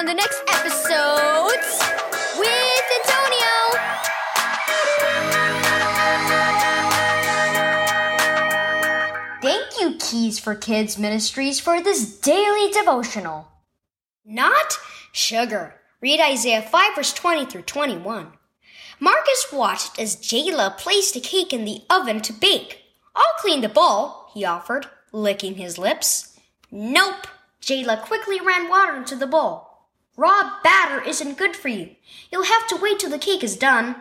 on the next episodes with Antonio. Thank you, Keys for Kids Ministries, for this daily devotional. Not sugar. Read Isaiah 5, verse 20 through 21. Marcus watched as Jayla placed a cake in the oven to bake. I'll clean the bowl, he offered, licking his lips. Nope. Jayla quickly ran water into the bowl. Raw batter isn't good for you. You'll have to wait till the cake is done.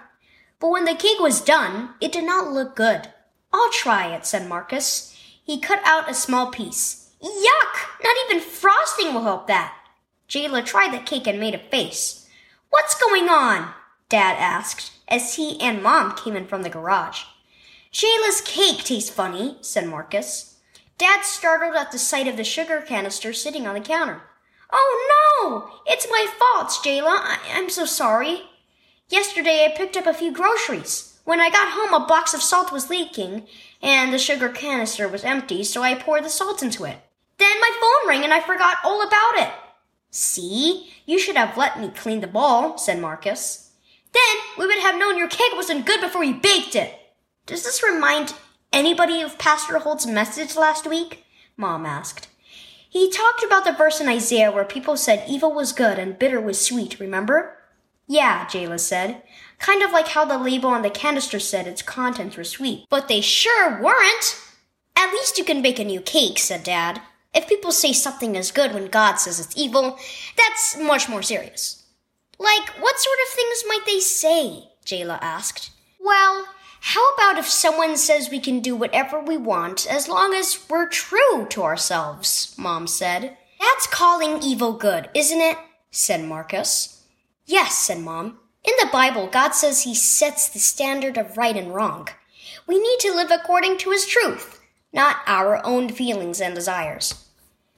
But when the cake was done, it did not look good. I'll try it, said Marcus. He cut out a small piece. Yuck! Not even frosting will help that. Jayla tried the cake and made a face. What's going on? Dad asked as he and Mom came in from the garage. Jayla's cake tastes funny, said Marcus. Dad startled at the sight of the sugar canister sitting on the counter. Oh no! It's my fault, Jayla. I- I'm so sorry. Yesterday I picked up a few groceries. When I got home, a box of salt was leaking, and the sugar canister was empty, so I poured the salt into it. Then my phone rang and I forgot all about it. See? You should have let me clean the bowl, said Marcus. Then we would have known your cake wasn't good before you baked it. Does this remind anybody of Pastor Holt's message last week? Mom asked. He talked about the verse in Isaiah where people said evil was good and bitter was sweet, remember? Yeah, Jayla said. Kind of like how the label on the canister said its contents were sweet. But they sure weren't. At least you can bake a new cake, said Dad. If people say something is good when God says it's evil, that's much more serious. Like, what sort of things might they say? Jayla asked. Well, how about if someone says we can do whatever we want as long as we're true to ourselves? Mom said. That's calling evil good, isn't it? said Marcus. Yes, said Mom. In the Bible, God says He sets the standard of right and wrong. We need to live according to His truth, not our own feelings and desires.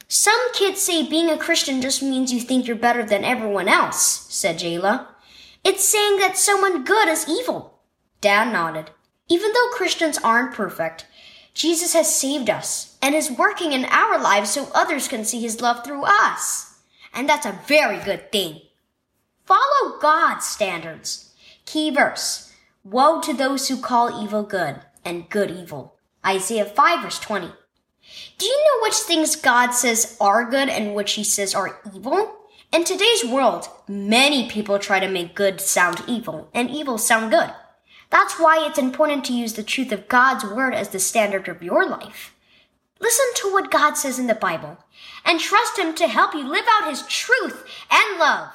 Some kids say being a Christian just means you think you're better than everyone else, said Jayla. It's saying that someone good is evil. Dad nodded. Even though Christians aren't perfect, Jesus has saved us and is working in our lives so others can see his love through us. And that's a very good thing. Follow God's standards. Key verse. Woe to those who call evil good and good evil. Isaiah 5 verse 20. Do you know which things God says are good and which he says are evil? In today's world, many people try to make good sound evil and evil sound good. That's why it's important to use the truth of God's word as the standard of your life. Listen to what God says in the Bible and trust Him to help you live out His truth and love.